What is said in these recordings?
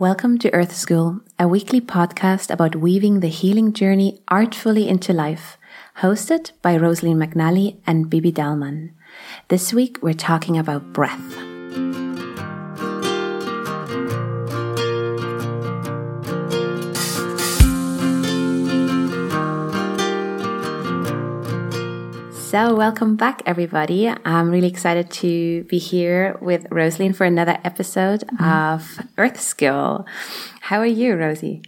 Welcome to Earth School, a weekly podcast about weaving the healing journey artfully into life, hosted by Rosaline McNally and Bibi Dalman. This week we're talking about breath. So, welcome back, everybody. I'm really excited to be here with Rosaline for another episode mm-hmm. of Earth School. How are you, Rosie?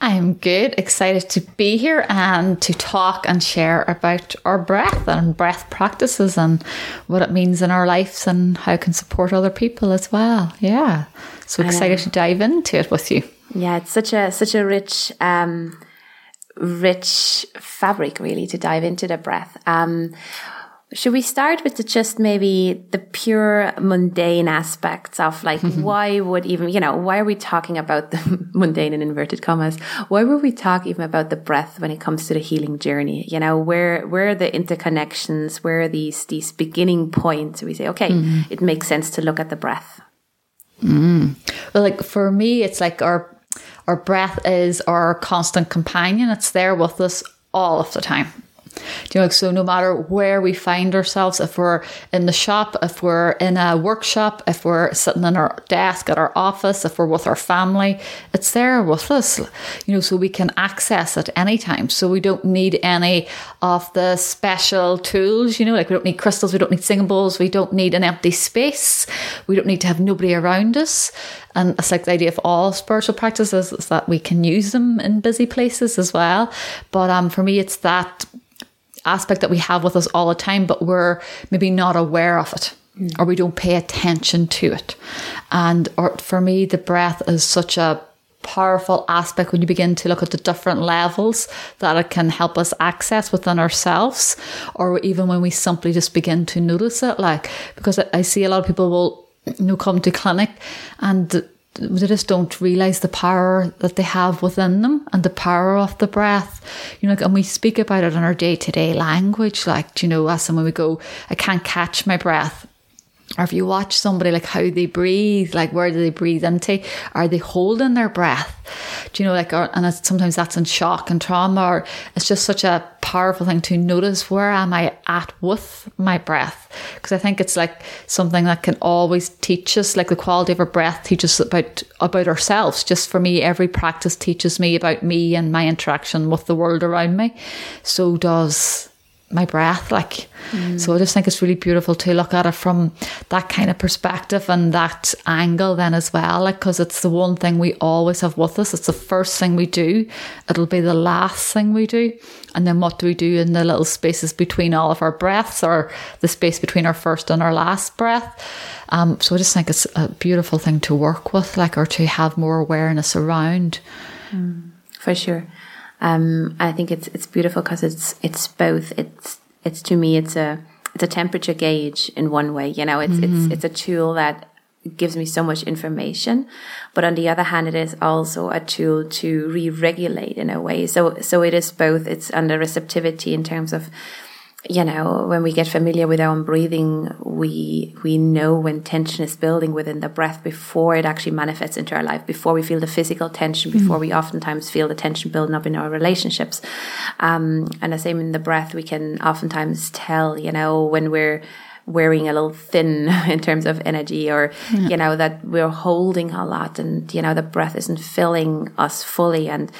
I'm good, excited to be here and to talk and share about our breath and breath practices and what it means in our lives and how it can support other people as well. Yeah. So excited to dive into it with you. Yeah, it's such a such a rich um rich fabric really to dive into the breath. Um, should we start with the just maybe the pure mundane aspects of like why would even you know why are we talking about the mundane in inverted commas why would we talk even about the breath when it comes to the healing journey you know where where are the interconnections where are these these beginning points we say okay mm-hmm. it makes sense to look at the breath mm. well like for me it's like our our breath is our constant companion. It's there with us all of the time. You know, so no matter where we find ourselves, if we're in the shop, if we're in a workshop, if we're sitting in our desk at our office, if we're with our family, it's there with us. You know, so we can access it anytime. So we don't need any of the special tools, you know, like we don't need crystals, we don't need singing bowls, we don't need an empty space, we don't need to have nobody around us. And it's like the idea of all spiritual practices is that we can use them in busy places as well. But um, for me, it's that aspect that we have with us all the time, but we're maybe not aware of it. Mm. Or we don't pay attention to it. And or for me, the breath is such a powerful aspect when you begin to look at the different levels that it can help us access within ourselves, or even when we simply just begin to notice it. Like, because I see a lot of people will you know, come to clinic and they just don't realize the power that they have within them and the power of the breath. You know, and we speak about it in our day to day language. Like, you know, as when we go, I can't catch my breath. Or if you watch somebody, like how they breathe, like where do they breathe into? Are they holding their breath? Do you know, like, or, and sometimes that's in shock and trauma, or it's just such a powerful thing to notice where am I at with my breath? Because I think it's like something that can always teach us, like the quality of our breath teaches about, about ourselves. Just for me, every practice teaches me about me and my interaction with the world around me. So does my breath like mm. so i just think it's really beautiful to look at it from that kind of perspective and that angle then as well like because it's the one thing we always have with us. It's the first thing we do. It'll be the last thing we do. And then what do we do in the little spaces between all of our breaths or the space between our first and our last breath? Um, so i just think it's a beautiful thing to work with like or to have more awareness around. Mm, for sure um, I think it's it's beautiful because it's it's both. It's it's to me it's a it's a temperature gauge in one way. You know, it's mm-hmm. it's it's a tool that gives me so much information, but on the other hand, it is also a tool to re-regulate in a way. So so it is both. It's under receptivity in terms of you know, when we get familiar with our own breathing, we we know when tension is building within the breath before it actually manifests into our life, before we feel the physical tension, mm-hmm. before mm. we oftentimes feel the tension building up in our relationships. Um, and the same in the breath, we can oftentimes tell, you know, when we're wearing a little thin in terms of energy or yeah. you know that we're holding a lot and you know the breath isn't filling us fully and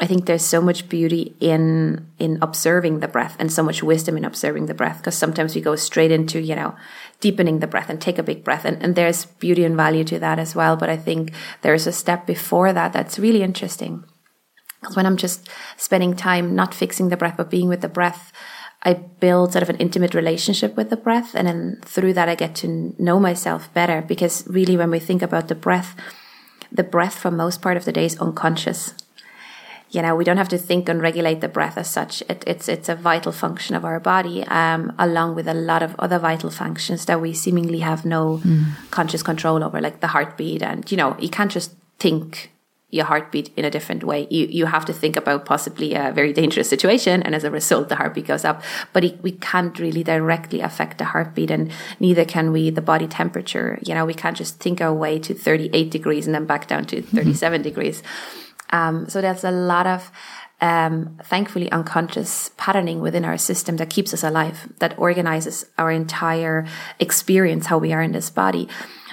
I think there's so much beauty in in observing the breath and so much wisdom in observing the breath because sometimes we go straight into you know deepening the breath and take a big breath. And, and there's beauty and value to that as well. But I think there's a step before that that's really interesting. Because when I'm just spending time not fixing the breath but being with the breath I build sort of an intimate relationship with the breath. And then through that I get to know myself better. Because really when we think about the breath the breath for most part of the day is unconscious you know, we don't have to think and regulate the breath as such. It, it's it's a vital function of our body, um, along with a lot of other vital functions that we seemingly have no mm. conscious control over, like the heartbeat. And you know, you can't just think your heartbeat in a different way. You you have to think about possibly a very dangerous situation, and as a result, the heartbeat goes up. But it, we can't really directly affect the heartbeat, and neither can we the body temperature. You know, we can't just think our way to 38 degrees and then back down to mm-hmm. 37 mm-hmm. degrees. Um, so there's a lot of um, thankfully unconscious patterning within our system that keeps us alive, that organizes our entire experience, how we are in this body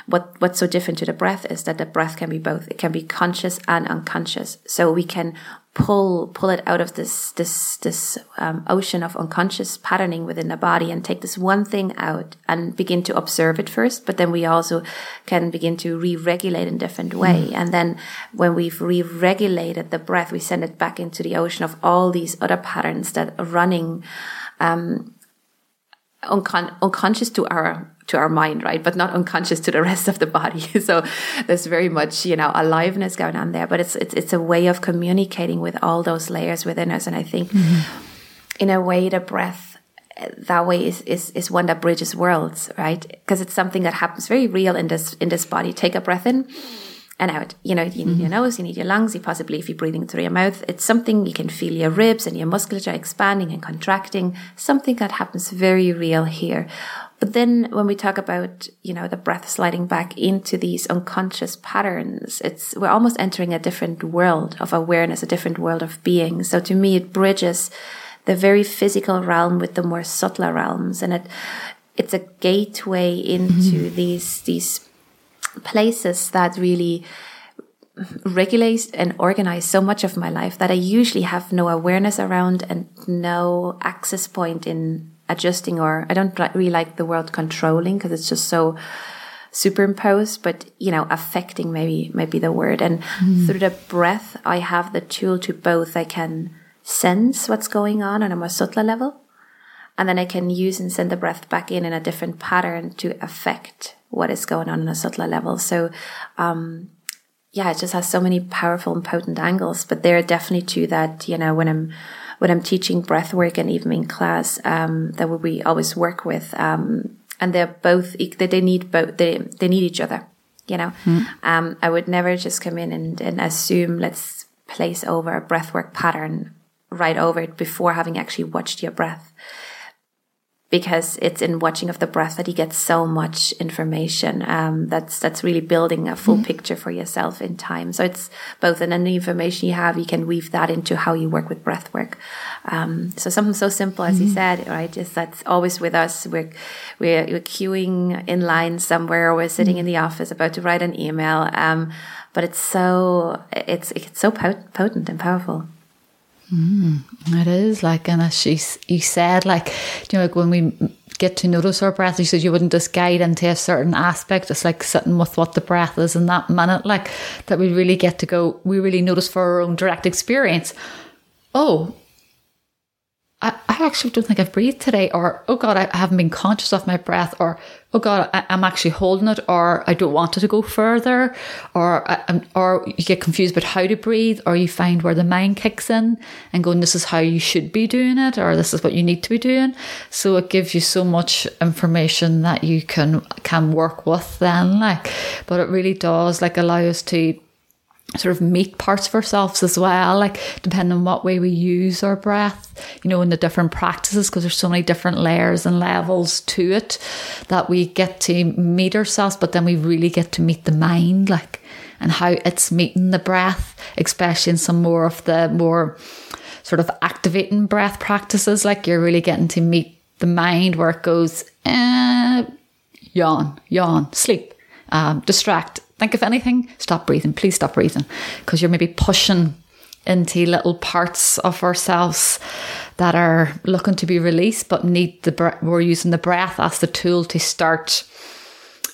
what what's so different to the breath is that the breath can be both. It can be conscious and unconscious. So we can pull pull it out of this this this um, ocean of unconscious patterning within the body and take this one thing out and begin to observe it first. But then we also can begin to re-regulate in a different way. Mm. And then when we've re-regulated the breath, we send it back into the ocean of all these other patterns that are running. Um, uncon- unconscious to our to our mind, right? But not unconscious to the rest of the body. so there's very much, you know, aliveness going on there. But it's it's it's a way of communicating with all those layers within us. And I think mm-hmm. in a way the breath that way is, is is one that bridges worlds, right? Because it's something that happens very real in this in this body. Take a breath in and out. You know, you need mm-hmm. your nose, you need your lungs, you possibly, if you're breathing through your mouth, it's something you can feel your ribs and your musculature expanding and contracting, something that happens very real here. But then when we talk about, you know, the breath sliding back into these unconscious patterns, it's, we're almost entering a different world of awareness, a different world of being. So to me, it bridges the very physical realm with the more subtler realms. And it, it's a gateway into mm-hmm. these, these places that really regulate and organize so much of my life that I usually have no awareness around and no access point in adjusting or I don't really like the word controlling because it's just so superimposed, but you know, affecting maybe maybe the word. And mm. through the breath, I have the tool to both. I can sense what's going on on a more subtle level, and then I can use and send the breath back in in a different pattern to affect what is going on on a subtler level. So, um, yeah, it just has so many powerful and potent angles. But there are definitely two that you know when I'm when I'm teaching breath work and even in class, um, that we always work with. Um, and they're both, they need both, they, they need each other, you know. Mm. Um, I would never just come in and, and assume, let's place over a breathwork pattern right over it before having actually watched your breath because it's in watching of the breath that you get so much information. Um, that's that's really building a full mm. picture for yourself in time. So it's both in any information you have, you can weave that into how you work with breath work. Um, so something so simple as mm. you said, right? Is that's always with us. We're we're, we're queuing in line somewhere, or we're sitting mm. in the office about to write an email. Um, but it's so it's it's so potent and powerful. Mm, it is like, and as she you said, like you know, like when we get to notice our breath, you said you wouldn't just guide into a certain aspect. It's like sitting with what the breath is in that minute, like that we really get to go. We really notice for our own direct experience. Oh, I, I actually don't think I've breathed today, or oh God, I haven't been conscious of my breath, or oh God, I, am actually holding it, or I don't want it to go further, or I, or you get confused about how to breathe, or you find where the mind kicks in and going, this is how you should be doing it, or this is what you need to be doing. So it gives you so much information that you can can work with then, like, but it really does like allow us to sort of meet parts of ourselves as well, like depending on what way we use our breath, you know, in the different practices, because there's so many different layers and levels to it that we get to meet ourselves, but then we really get to meet the mind, like, and how it's meeting the breath, especially in some more of the more sort of activating breath practices, like you're really getting to meet the mind where it goes, eh, yawn, yawn, sleep, um, distract, think of anything, stop breathing. Please stop breathing because you're maybe pushing into little parts of ourselves that are looking to be released but need the breath. We're using the breath as the tool to start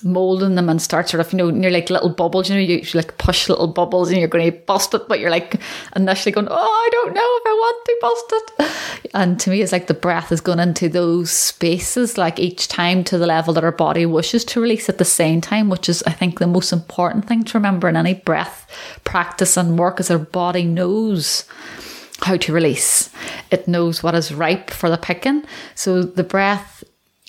molding them and start sort of, you know, you're like little bubbles, you know, you, like push little bubbles and you're going to bust it, but you're like initially going, oh, I don't know if I want to bust it. And to me, it's like the breath has gone into those spaces, like each time to the level that our body wishes to release at the same time, which is, I think, the most important thing to remember in any breath practice and work is our body knows how to release. It knows what is ripe for the picking. So the breath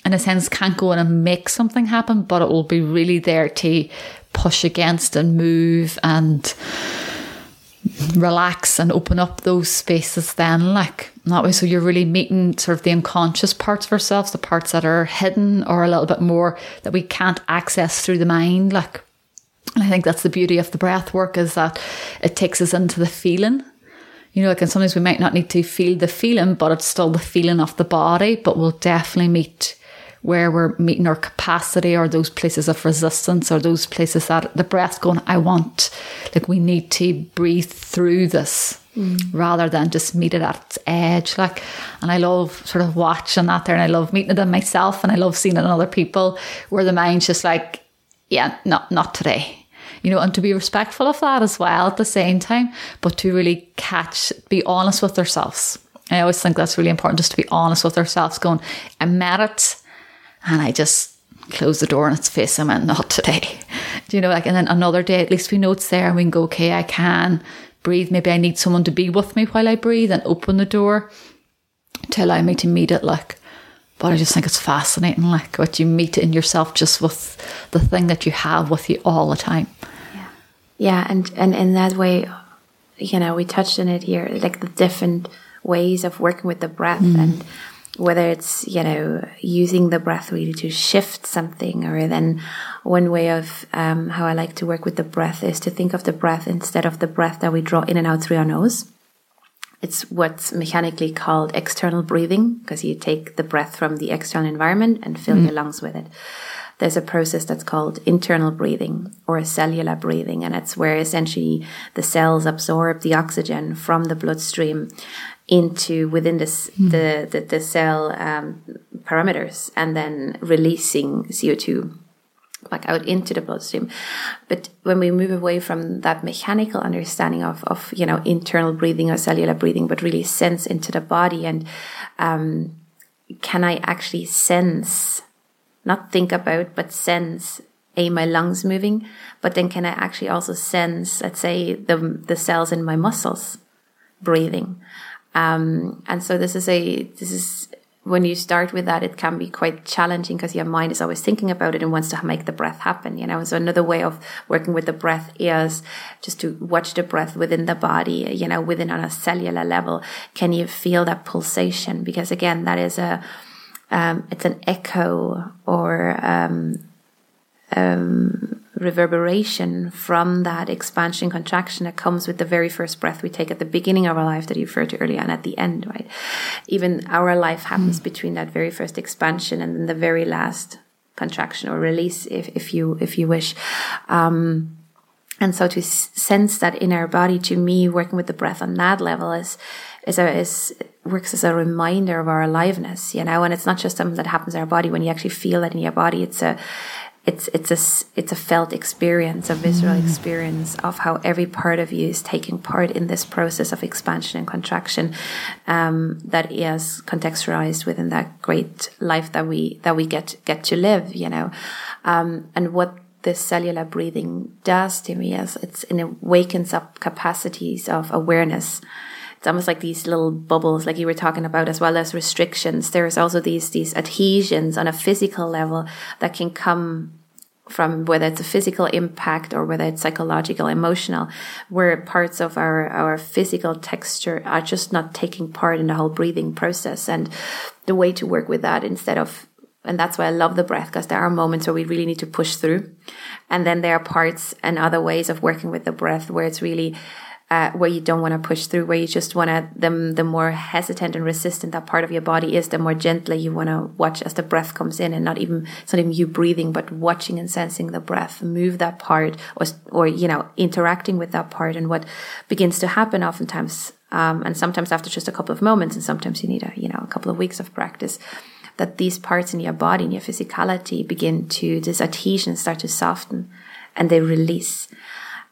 in a sense, can't go in and make something happen, but it will be really there to push against and move and relax and open up those spaces then like that way so you're really meeting sort of the unconscious parts of ourselves the parts that are hidden or a little bit more that we can't access through the mind like and i think that's the beauty of the breath work is that it takes us into the feeling. You know like and sometimes we might not need to feel the feeling but it's still the feeling of the body but we'll definitely meet where we're meeting our capacity or those places of resistance or those places that the breath going, I want, like we need to breathe through this mm. rather than just meet it at its edge. Like, and I love sort of watching that there and I love meeting it in myself and I love seeing it in other people where the mind's just like, yeah, not, not today you know, and to be respectful of that as well at the same time, but to really catch, be honest with ourselves. I always think that's really important just to be honest with ourselves, going, I met it and I just close the door in its face and went, not today. Do you know, like, and then another day, at least we know it's there and we can go, okay, I can breathe. Maybe I need someone to be with me while I breathe and open the door to allow me to meet it. Like, but I just think it's fascinating, like what you meet in yourself just with the thing that you have with you all the time. Yeah. Yeah. And, and in that way, you know, we touched on it here, like the different ways of working with the breath mm. and, whether it's you know using the breath really to shift something or then one way of um, how i like to work with the breath is to think of the breath instead of the breath that we draw in and out through our nose it's what's mechanically called external breathing because you take the breath from the external environment and fill mm. your lungs with it there's a process that's called internal breathing or cellular breathing and it's where essentially the cells absorb the oxygen from the bloodstream into within this, mm. the, the, the cell um, parameters and then releasing CO2 back out into the bloodstream. But when we move away from that mechanical understanding of, of you know internal breathing or cellular breathing, but really sense into the body and um, can I actually sense, not think about, but sense a my lungs moving, but then can I actually also sense, let's say, the the cells in my muscles breathing. Um, and so this is a, this is, when you start with that, it can be quite challenging because your mind is always thinking about it and wants to make the breath happen, you know. So another way of working with the breath is just to watch the breath within the body, you know, within on a cellular level. Can you feel that pulsation? Because again, that is a, um, it's an echo or, um, um, reverberation from that expansion contraction that comes with the very first breath we take at the beginning of our life that you referred to earlier and at the end, right? Even our life happens mm. between that very first expansion and then the very last contraction or release, if, if you, if you wish. Um, and so to sense that in our body, to me, working with the breath on that level is, is, a, is works as a reminder of our aliveness, you know, and it's not just something that happens in our body when you actually feel it in your body. It's a, it's it's a it's a felt experience, a visceral mm. experience of how every part of you is taking part in this process of expansion and contraction um, that is contextualized within that great life that we that we get get to live. You know, um, and what this cellular breathing does to me is it's it awakens up capacities of awareness it's almost like these little bubbles like you were talking about as well as restrictions there's also these these adhesions on a physical level that can come from whether it's a physical impact or whether it's psychological emotional where parts of our our physical texture are just not taking part in the whole breathing process and the way to work with that instead of and that's why I love the breath because there are moments where we really need to push through. And then there are parts and other ways of working with the breath where it's really uh, where you don't want to push through, where you just want to, the, the more hesitant and resistant that part of your body is, the more gently you want to watch as the breath comes in and not even, it's not even you breathing, but watching and sensing the breath move that part or, or, you know, interacting with that part. And what begins to happen oftentimes, um, and sometimes after just a couple of moments, and sometimes you need a, you know, a couple of weeks of practice, that these parts in your body and your physicality begin to, this adhesion start to soften and they release.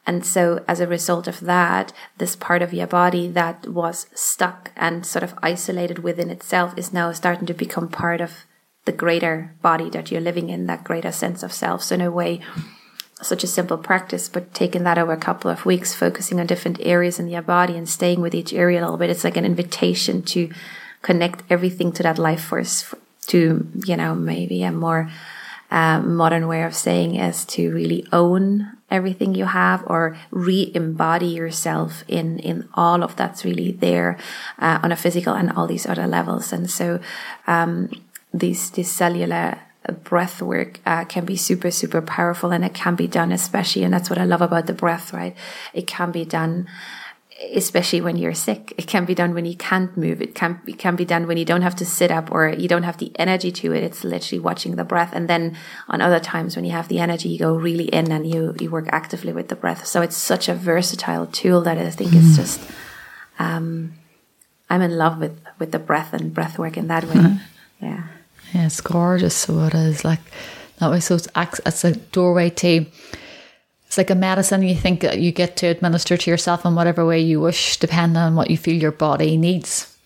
And so as a result of that, this part of your body that was stuck and sort of isolated within itself is now starting to become part of the greater body that you're living in, that greater sense of self. So in a way, such a simple practice, but taking that over a couple of weeks, focusing on different areas in your body and staying with each area a little bit, it's like an invitation to connect everything to that life force to, you know, maybe a more uh, modern way of saying is to really own everything you have or re-embody yourself in in all of that's really there uh, on a physical and all these other levels. And so um, these this cellular breath work uh, can be super super powerful and it can be done especially and that's what i love about the breath right? It can be done especially when you're sick. It can be done when you can't move. It can it can be done when you don't have to sit up or you don't have the energy to it. It's literally watching the breath. And then on other times when you have the energy, you go really in and you you work actively with the breath. So it's such a versatile tool that I think mm. is just um, I'm in love with with the breath and breath work in that way. Yeah. Yeah, it's gorgeous. So it is like that way. So it's it's a doorway to it's like a medicine you think you get to administer to yourself in whatever way you wish, depending on what you feel your body needs.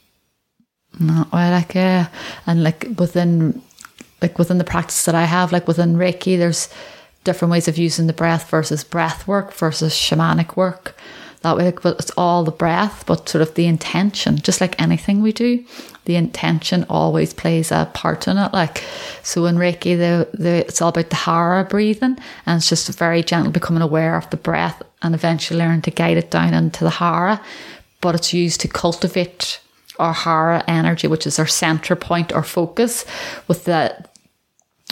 Not like yeah, and like within, like within the practice that I have, like within Reiki, there's different ways of using the breath versus breath work versus shamanic work that way but it's all the breath but sort of the intention just like anything we do the intention always plays a part in it. Like so in reiki the, the it's all about the hara breathing and it's just very gentle becoming aware of the breath and eventually learn to guide it down into the hara. But it's used to cultivate our hara energy which is our center point or focus with the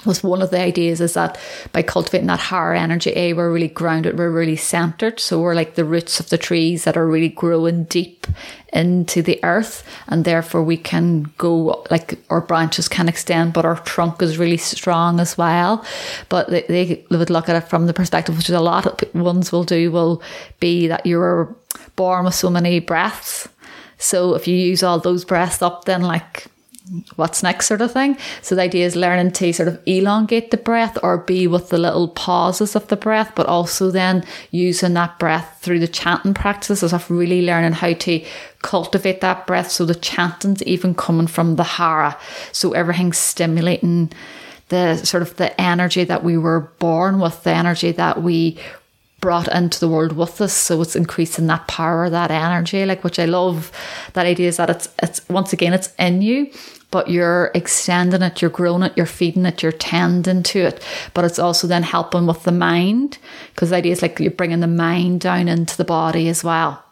was one of the ideas is that by cultivating that hara energy, A, we're really grounded, we're really centered. So we're like the roots of the trees that are really growing deep into the earth. And therefore we can go, like our branches can extend, but our trunk is really strong as well. But they, they would look at it from the perspective, which is a lot of ones will do, will be that you're born with so many breaths. So if you use all those breaths up, then like what's next sort of thing. So the idea is learning to sort of elongate the breath or be with the little pauses of the breath, but also then using that breath through the chanting practices of really learning how to cultivate that breath. So the chanting's even coming from the hara. So everything's stimulating the sort of the energy that we were born with, the energy that we brought into the world with us. So it's increasing that power, that energy, like which I love. That idea is that it's it's once again it's in you, but you're extending it, you're growing it, you're feeding it, you're tending to it. But it's also then helping with the mind because the idea is like you're bringing the mind down into the body as well.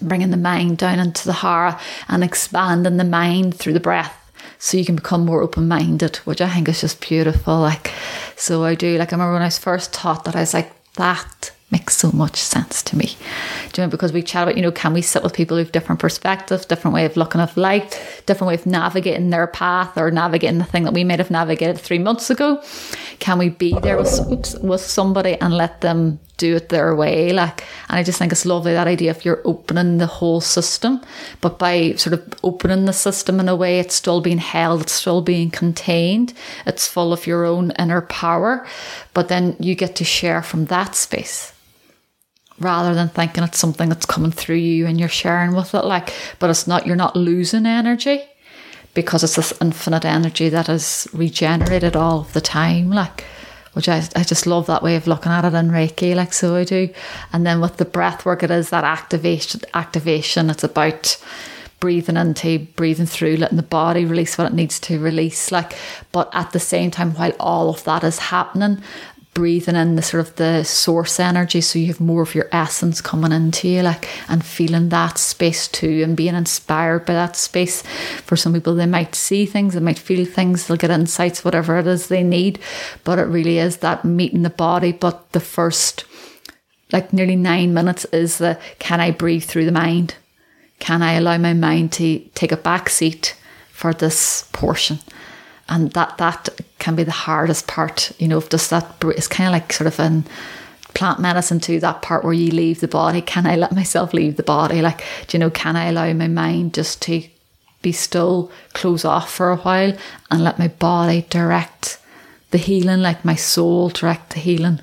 Bringing the mind down into the heart and expanding the mind through the breath so you can become more open minded, which I think is just beautiful. Like, so I do. Like, I remember when I was first taught that, I was like, that makes so much sense to me. Do you know, because we chat about, you know, can we sit with people who've different perspectives, different way of looking at life, different way of navigating their path or navigating the thing that we might have navigated three months ago? Can we be there with, with somebody and let them do it their way? Like, and I just think it's lovely that idea of you're opening the whole system, but by sort of opening the system in a way, it's still being held, it's still being contained, it's full of your own inner power, but then you get to share from that space rather than thinking it's something that's coming through you and you're sharing with it like but it's not you're not losing energy because it's this infinite energy that is regenerated all the time like which I, I just love that way of looking at it in Reiki, like so I do. And then with the breath work, it is that activation. Activation. It's about breathing into, breathing through, letting the body release what it needs to release. Like, but at the same time, while all of that is happening, breathing in the sort of the source energy so you have more of your essence coming into you like and feeling that space too and being inspired by that space. For some people they might see things they might feel things they'll get insights whatever it is they need but it really is that meeting the body. But the first like nearly nine minutes is the can I breathe through the mind? Can I allow my mind to take a back seat for this portion and that that can be the hardest part you know if just that it's kind of like sort of in plant medicine too that part where you leave the body. Can i let myself leave the body? Like do you know can i allow my mind just to be still close off for a while and let my body direct the healing like my soul direct the healing?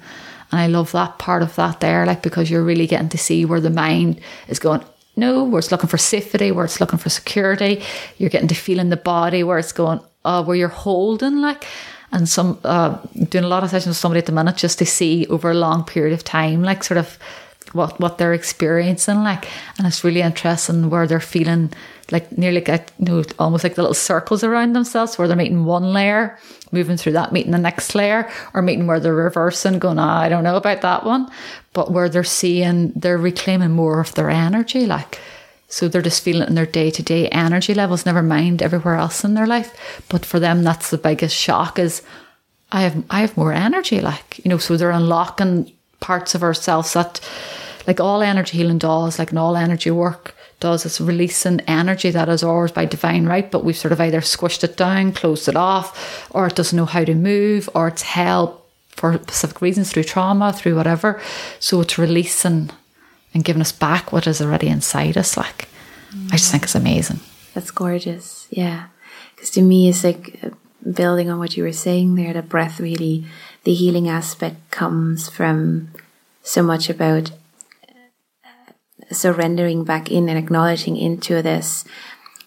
And i love that part of that there like because you're really getting to see where the mind is going no, where it's looking for safety, where it's looking for security. You're getting to feel in the body where it's going, uh, where you're holding like and some uh, doing a lot of sessions with somebody at the minute just to see over a long period of time like sort of what what they're experiencing like and it's really interesting where they're feeling like nearly like you know almost like the little circles around themselves where they're meeting one layer moving through that meeting the next layer or meeting where they're reversing going oh, I don't know about that one but where they're seeing they're reclaiming more of their energy like so they're just feeling it in their day to day energy levels never mind everywhere else in their life but for them that's the biggest shock is I have I have more energy like you know so they're unlocking parts of ourselves that like all energy healing does, like and all energy work does, is releasing energy that is ours by divine right, but we've sort of either squished it down, closed it off, or it doesn't know how to move, or it's held for specific reasons through trauma, through whatever. So it's releasing and giving us back what is already inside us. Like, mm. I just think it's amazing. That's gorgeous. Yeah. Because to me, it's like uh, building on what you were saying there, the breath really, the healing aspect comes from so much about surrendering back in and acknowledging into this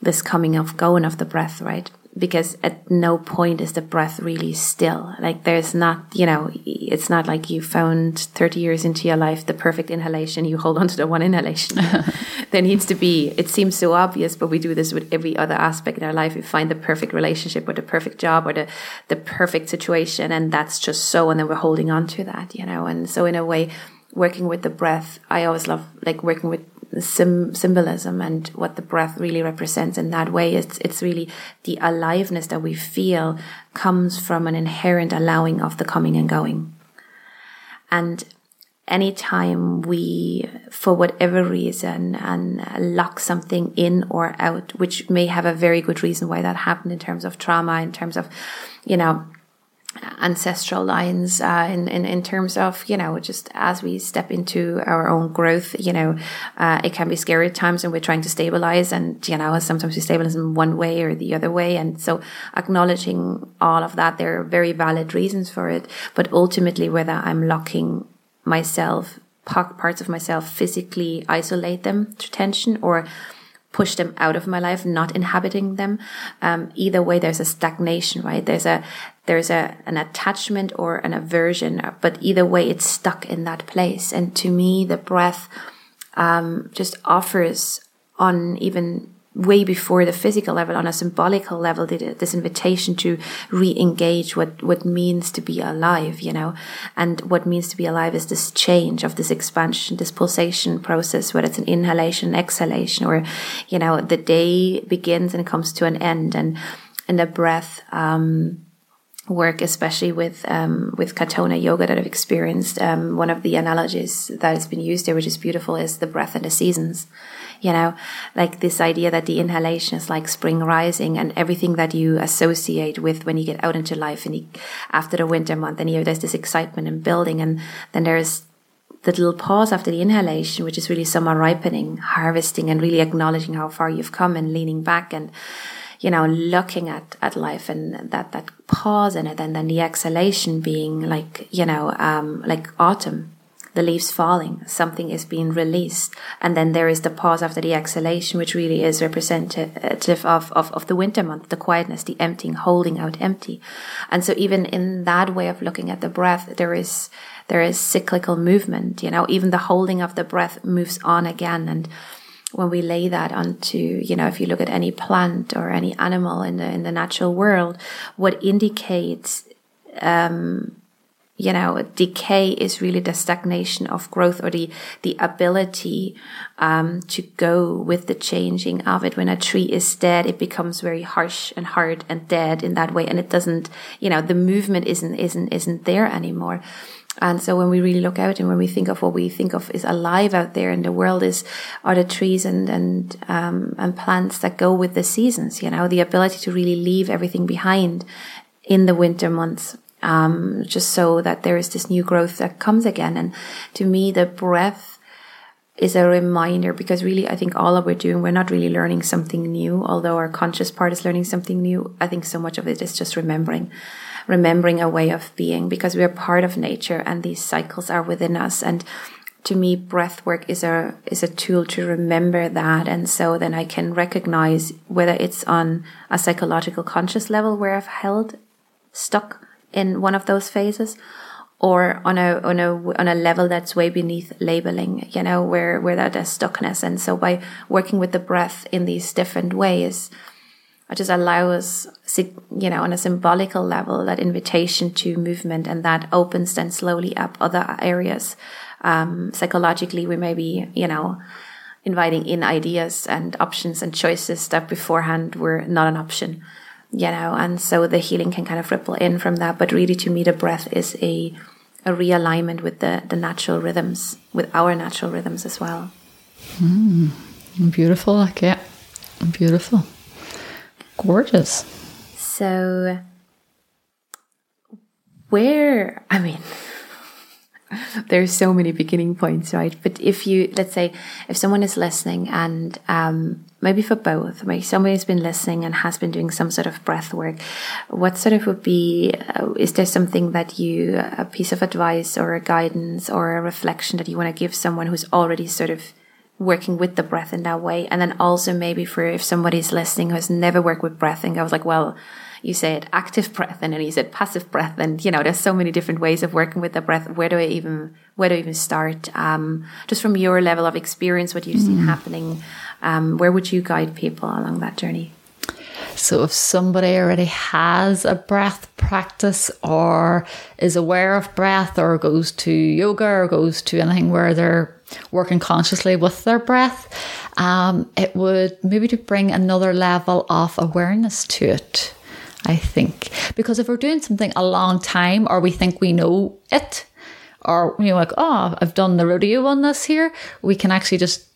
this coming of going of the breath right because at no point is the breath really still. Like there's not you know it's not like you found 30 years into your life the perfect inhalation you hold on to the one inhalation there needs to be. It seems so obvious but we do this with every other aspect in our life. We find the perfect relationship or the perfect job or the the perfect situation and that's just so and then we're holding on to that you know? And so in a way working with the breath, I always love like working with sim- symbolism and what the breath really represents in that way. It's, it's really the aliveness that we feel comes from an inherent allowing of the coming and going. And anytime we, for whatever reason, and lock something in or out, which may have a very good reason why that happened in terms of trauma, in terms of, you know, ancestral lines uh, in, in in terms of you know just as we step into our own growth you know uh, it can be scary at times and we're trying to stabilize and you know sometimes we stabilize in one way or the other way. And so acknowledging all of that there are very valid reasons for it. But ultimately whether i'm locking myself parts of myself physically isolate them to tension or push them out of my life, not inhabiting them. Um, either way, there's a stagnation, right? There's a, there's a, an attachment or an aversion, but either way, it's stuck in that place. And to me, the breath, um, just offers on even way before the physical level, on a symbolical level, this invitation to re-engage what, what means to be alive, you know, and what means to be alive is this change of this expansion, this pulsation process, whether it's an inhalation, exhalation, or, you know, the day begins and comes to an end and, and the breath, um, work, especially with um, with Katonah yoga that I've experienced. Um, one of the analogies that has been used there, which is beautiful, is the breath and the seasons you know, like this idea that the inhalation is like spring rising and everything that you associate with when you get out into life and you, after the winter month and you know, there's this excitement and building and then there's the little pause after the inhalation, which is really summer ripening, harvesting and really acknowledging how far you've come and leaning back and, you know, looking at, at life and that, that pause in it. And then the exhalation being like, you know, um, like autumn, the leaves falling, something is being released. And then there is the pause after the exhalation, which really is representative of, of, of the winter month, the quietness, the emptying, holding out empty. And so even in that way of looking at the breath, there is, there is cyclical movement, you know, even the holding of the breath moves on again. And when we lay that onto, you know, if you look at any plant or any animal in the, in the natural world, what indicates, um, you know, decay is really the stagnation of growth or the, the ability, um, to go with the changing of it. When a tree is dead, it becomes very harsh and hard and dead in that way. And it doesn't, you know, the movement isn't, isn't, isn't there anymore. And so when we really look out and when we think of what we think of is alive out there in the world is are the trees and and um, and plants that go with the seasons. You know, the ability to really leave everything behind in the winter months um, just so that there is this new growth that comes again. And to me, the breath is a reminder because really, I think all that we're doing, we're not really learning something new, although our conscious part is learning something new. I think so much of it is just remembering, remembering a way of being because we are part of nature and these cycles are within us. And to me, breath work is a, is a tool to remember that. And so then I can recognize whether it's on a psychological conscious level where I've held stuck in one of those phases or on a on a on a level that's way beneath labeling you know where where that is stuckness and so by working with the breath in these different ways it just allows you know on a symbolical level that invitation to movement and that opens then slowly up other areas. Um, psychologically we may be you know inviting in ideas and options and choices that beforehand were not an option you know and so the healing can kind of ripple in from that. But really to me the breath is a a realignment with the, the natural rhythms, with our natural rhythms as well. Mm, beautiful, like yeah, beautiful, gorgeous. So, where I mean, there's so many beginning points, right? But if you, let's say, if someone is listening and um, maybe for both, maybe somebody's been listening and has been doing some sort of breath work, what sort of would be, uh, is there something that you, a piece of advice or a guidance or a reflection that you want to give someone who's already sort of working with the breath in that way? And then also maybe for if somebody's listening who has never worked with breath and goes like, well, you said active breath and then you said passive breath and you know there's so many different ways of working with the breath where do i even where do i even start um, just from your level of experience what you've mm. seen happening um, where would you guide people along that journey so, if somebody already has a breath practice or is aware of breath or goes to yoga or goes to anything where they're working consciously with their breath, um, it would maybe to bring another level of awareness to it. I think. Because if we're doing something a long time or we think we know it, or you know, like, oh, I've done the rodeo on this here, we can actually just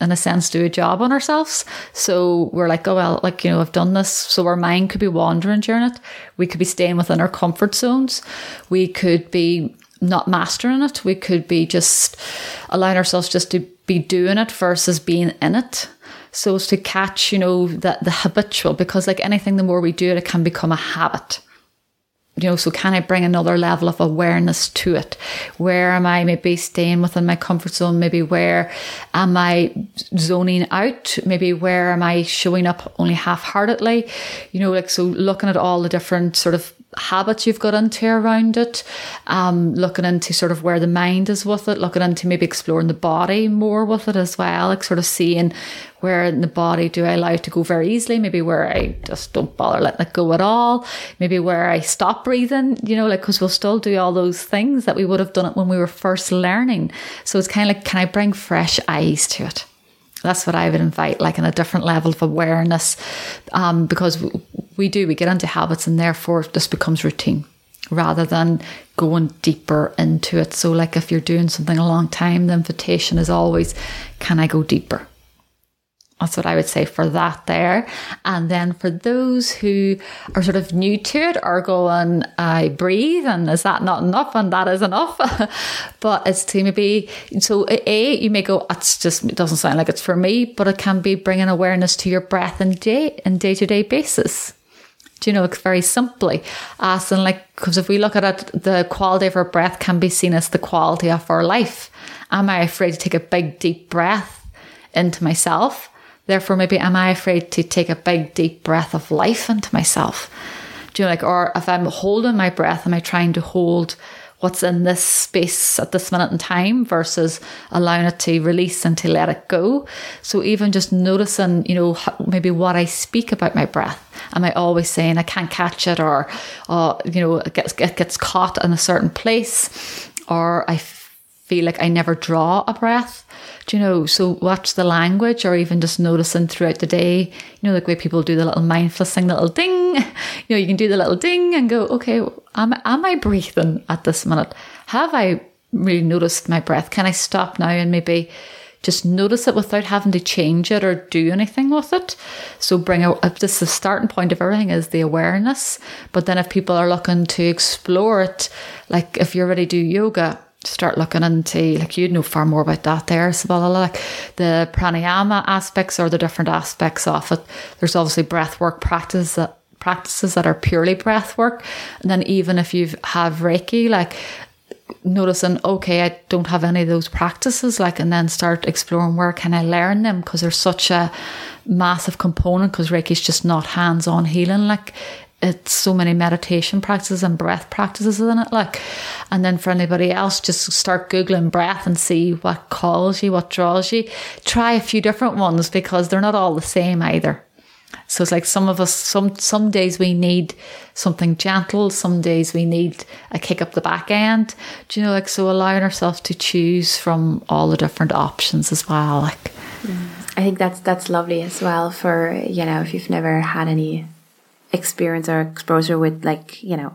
in a sense do a job on ourselves. So we're like, oh well, like, you know, I've done this. So our mind could be wandering during it. We could be staying within our comfort zones. We could be not mastering it. We could be just allowing ourselves just to be doing it versus being in it so as to catch, you know, that the habitual, because like anything, the more we do it, it can become a habit. You know, so can I bring another level of awareness to it? Where am I maybe staying within my comfort zone? Maybe where am I zoning out? Maybe where am I showing up only half heartedly? You know, like, so looking at all the different sort of habits you've got into around it, um, looking into sort of where the mind is with it, looking into maybe exploring the body more with it as well, like sort of seeing where in the body do I allow it to go very easily, maybe where I just don't bother letting it go at all, maybe where I stop breathing, you know, like because we'll still do all those things that we would have done it when we were first learning. So it's kind of like, can I bring fresh eyes to it? That's what I would invite, like in a different level of awareness, um, because we do, we get into habits and therefore this becomes routine rather than going deeper into it. So, like if you're doing something a long time, the invitation is always, can I go deeper? That's what I would say for that there. And then for those who are sort of new to it or going, I breathe and is that not enough? And that is enough. but it's to maybe, so A, you may go, it's just, it doesn't sound like it's for me, but it can be bringing awareness to your breath and day and day to day basis. Do you know, it's very simply asking like, because if we look at it, the quality of our breath can be seen as the quality of our life. Am I afraid to take a big deep breath into myself? Therefore, maybe am I afraid to take a big, deep breath of life into myself? Do you know, like, or if I'm holding my breath, am I trying to hold what's in this space at this minute in time versus allowing it to release and to let it go? So, even just noticing, you know, maybe what I speak about my breath. Am I always saying I can't catch it, or, or you know, it gets, it gets caught in a certain place, or I feel like I never draw a breath? Do you know? So watch the language or even just noticing throughout the day, you know, like way people do the little mindfulness thing, little ding. You know, you can do the little ding and go, okay, am, am I breathing at this minute? Have I really noticed my breath? Can I stop now and maybe just notice it without having to change it or do anything with it. So bring out this the starting point of everything is the awareness. But then if people are looking to explore it, like if you already do yoga, start looking into like you'd know far more about that there Sabala, like the pranayama aspects or the different aspects of it. There's obviously breath work practice that practices that are purely breath work. And then even if you have reiki like noticing okay i don't have any of those practices like and then start exploring where can i learn them? Because there's such a massive component because reiki is just not hands-on healing like it's so many meditation practices and breath practices in it like and then for anybody else just start googling breath and see what calls you what draws you. Try a few different ones because they're not all the same either. So it's like some of us some some days we need something gentle some days we need a kick up the back end. Do you know like so allowing ourselves to choose from all the different options as well like. Mm. I think that's that's lovely as well for you know if you've never had any experience or exposure with like you know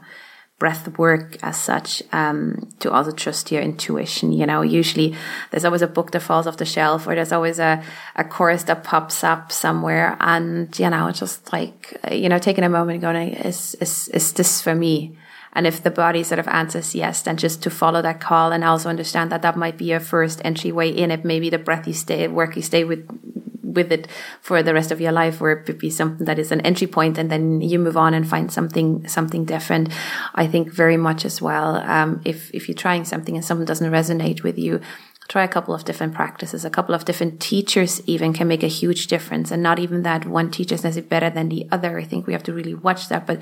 breath work as such um, to also trust your intuition you know. Usually there's always a book that falls off the shelf or there's always a, a course that pops up somewhere and you know just like you know taking a moment going is is is this for me? And if the body sort of answers yes then just to follow that call and also understand that that might be your first entryway in it. Maybe the breath you stay work you stay with with it for the rest of your life or it would be something that is an entry point and then you move on and find something something different. I think very much as well um, if if you're trying something and something doesn't resonate with you try a couple of different practices. A couple of different teachers even can make a huge difference and not even that one teacher is necessarily better than the other. I think we have to really watch that but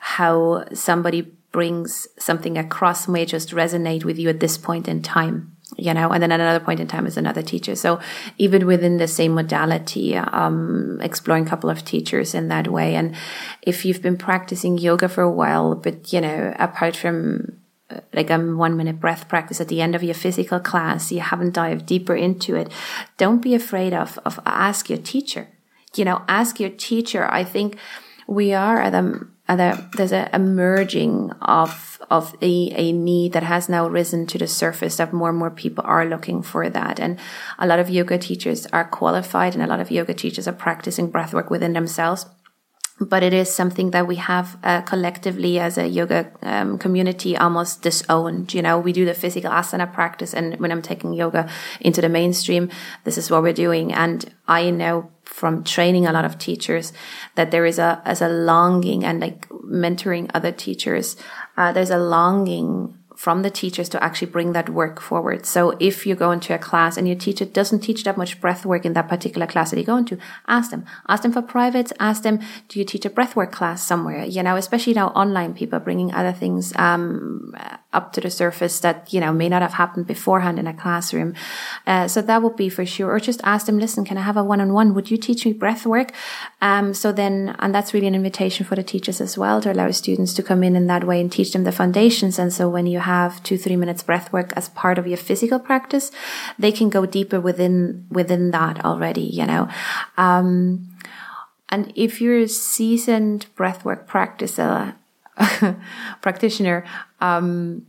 how somebody brings something across may just resonate with you at this point in time you know, and then at another point in time is another teacher. So even within the same modality, um, exploring a couple of teachers in that way. And if you've been practicing yoga for a while, but you know, apart from uh, like a one minute breath practice at the end of your physical class, you haven't dived deeper into it. Don't be afraid of, of ask your teacher. You know, ask your teacher. I think we are at a, Uh, at a there's a, a merging of of a, a need that has now risen to the surface that more and more people are looking for that. And a lot of yoga teachers are qualified and a lot of yoga teachers are practicing breathwork within themselves but it is something that we have uh, collectively as a yoga um, community almost disowned. You know, we do the physical asana practice, and when I'm taking yoga into the mainstream, this is what we're doing. And I know from training a lot of teachers that there is a as a longing and like mentoring other teachers uh, there's a longing from the teachers to actually bring that work forward. So if you go into a class and your teacher doesn't teach that much breath work in that particular class that you go into, ask them. Ask them for privates. Ask them, do you teach a breath work class somewhere? You know, especially now online people bringing other things um, up to the surface that, you know, may not have happened beforehand in a classroom. Uh, so that would be for sure. Or just ask them, listen, can I have a one-on-one? Would you teach me breath work? Um, so then, and that's really an invitation for the teachers as well to allow students to come in in that way and teach them the foundations. And so when you have two, three minutes breath work as part of your physical practice, they can go deeper within, within that already, you know. Um, and if you're a seasoned breathwork practicer, practitioner, um,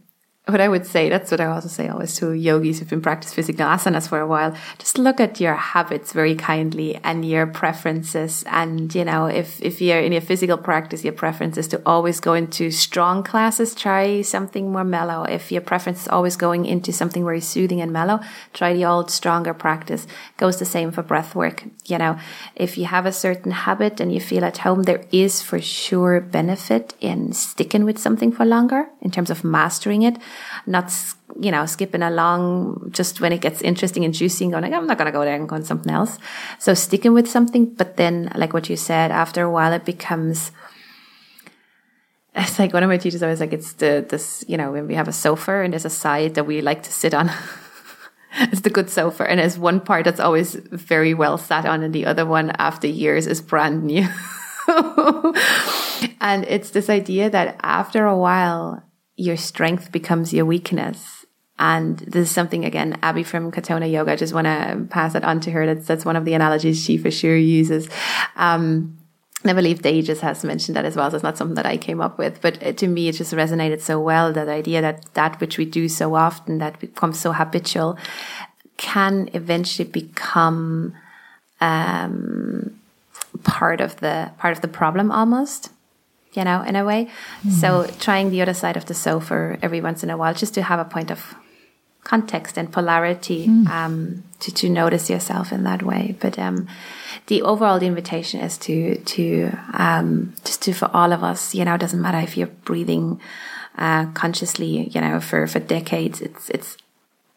what I would say, that's what I also say always to yogis who've been practicing physical asanas for a while. Just look at your habits very kindly and your preferences. And, you know, if, if you're in your physical practice, your preference is to always go into strong classes, try something more mellow. If your preference is always going into something very soothing and mellow, try the old stronger practice. Goes the same for breath work. You know, if you have a certain habit and you feel at home, there is for sure benefit in sticking with something for longer in terms of mastering it not you know skipping along just when it gets interesting and juicy and going like, I'm not going to go there and go on something else. So sticking with something, but then like what you said, after a while it becomes. It's like one of my teachers always like it's the this you know when we have a sofa and there's a side that we like to sit on. it's the good sofa, and there's one part that's always very well sat on, and the other one after years is brand new. and it's this idea that after a while your strength becomes your weakness. And this is something again, Abby from Katonah Yoga. I just want to pass it on to her. That's that's one of the analogies she for sure uses. Um, I believe Tejas has mentioned that as well. So it's not something that I came up with, but to me, it just resonated so well. That idea that that which we do so often, that becomes so habitual, can eventually become um, part of the part of the problem almost you know, in a way. Mm. So trying the other side of the sofa every once in a while, just to have a point of context and polarity mm. um, to to notice yourself in that way. But um, the overall the invitation is to to um, just to for all of us. You know, it doesn't matter if you're breathing uh, consciously. You know, for for decades, it's it's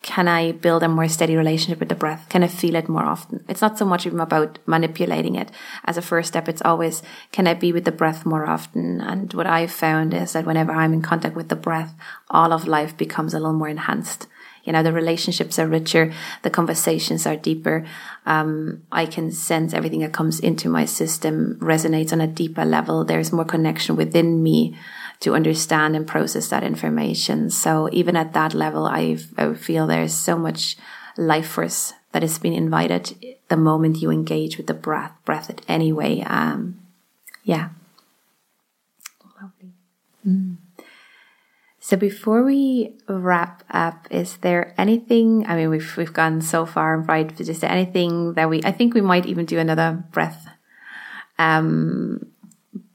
can I build a more steady relationship with the breath? Can I feel it more often? It's not so much even about manipulating it as a first step. It's always, can I be with the breath more often? And what I've found is that whenever I'm in contact with the breath, all of life becomes a little more enhanced. You know, the relationships are richer, the conversations are deeper. Um, I can sense everything that comes into my system resonates on a deeper level. There's more connection within me to understand and process that information. So even at that level, I, I feel there's so much life force that has been invited the moment you engage with the breath, breath it anyway. Um, yeah. Lovely. Mm. So before we wrap up, is there anything? I mean, we've we've gone so far, right? But is there anything that we? I think we might even do another breath um,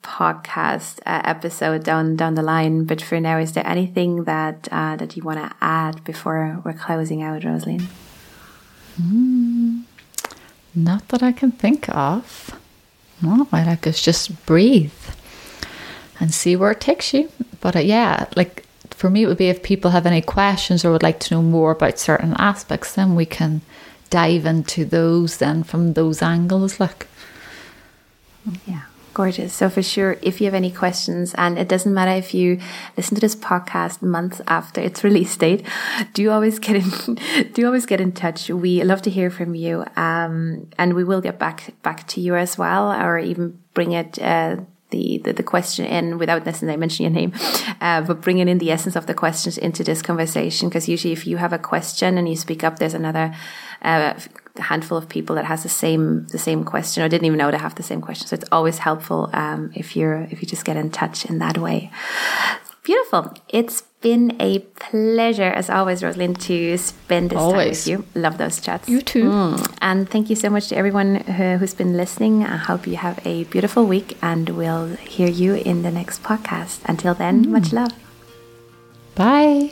podcast uh, episode down down the line. But for now, is there anything that uh, that you want to add before we're closing out, Rosaleen? Mm, not that I can think of. No, I like us just breathe and see where it takes you. But uh, yeah, like for me, it would be if people have any questions or would like to know more about certain aspects, then we can dive into those then from those angles. Like, yeah. Gorgeous. So for sure, if you have any questions, and it doesn't matter if you listen to this podcast months after its release date, do always get in, do always get in touch. We love to hear from you, um, and we will get back back to you as well, or even bring it. Uh, the, the, the, question in without necessarily mentioning your name, uh, but bringing in the essence of the questions into this conversation. Because usually, if you have a question and you speak up, there's another uh, handful of people that has the same the same question or didn't even know they have the same question. So it's always helpful um, if you're if you just get in touch in that way. Beautiful. It's been a pleasure, as always, Rosaleen, to spend this always. time with you. Love those chats. You too. Mm. And thank you so much to everyone who, who's been listening. I hope you have a beautiful week, and we'll hear you in the next podcast. Until then, mm. much love. Bye.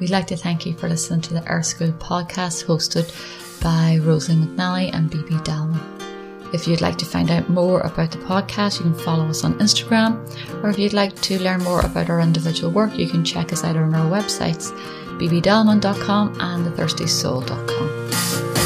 We'd like to thank you for listening to the Earth School podcast hosted by Rosaleen McNally and BB Dalman. If you'd like to find out more about the podcast, you can follow us on Instagram, or if you'd like to learn more about our individual work, you can check us out on our websites, bbdalman.com and thethirstysoul.com.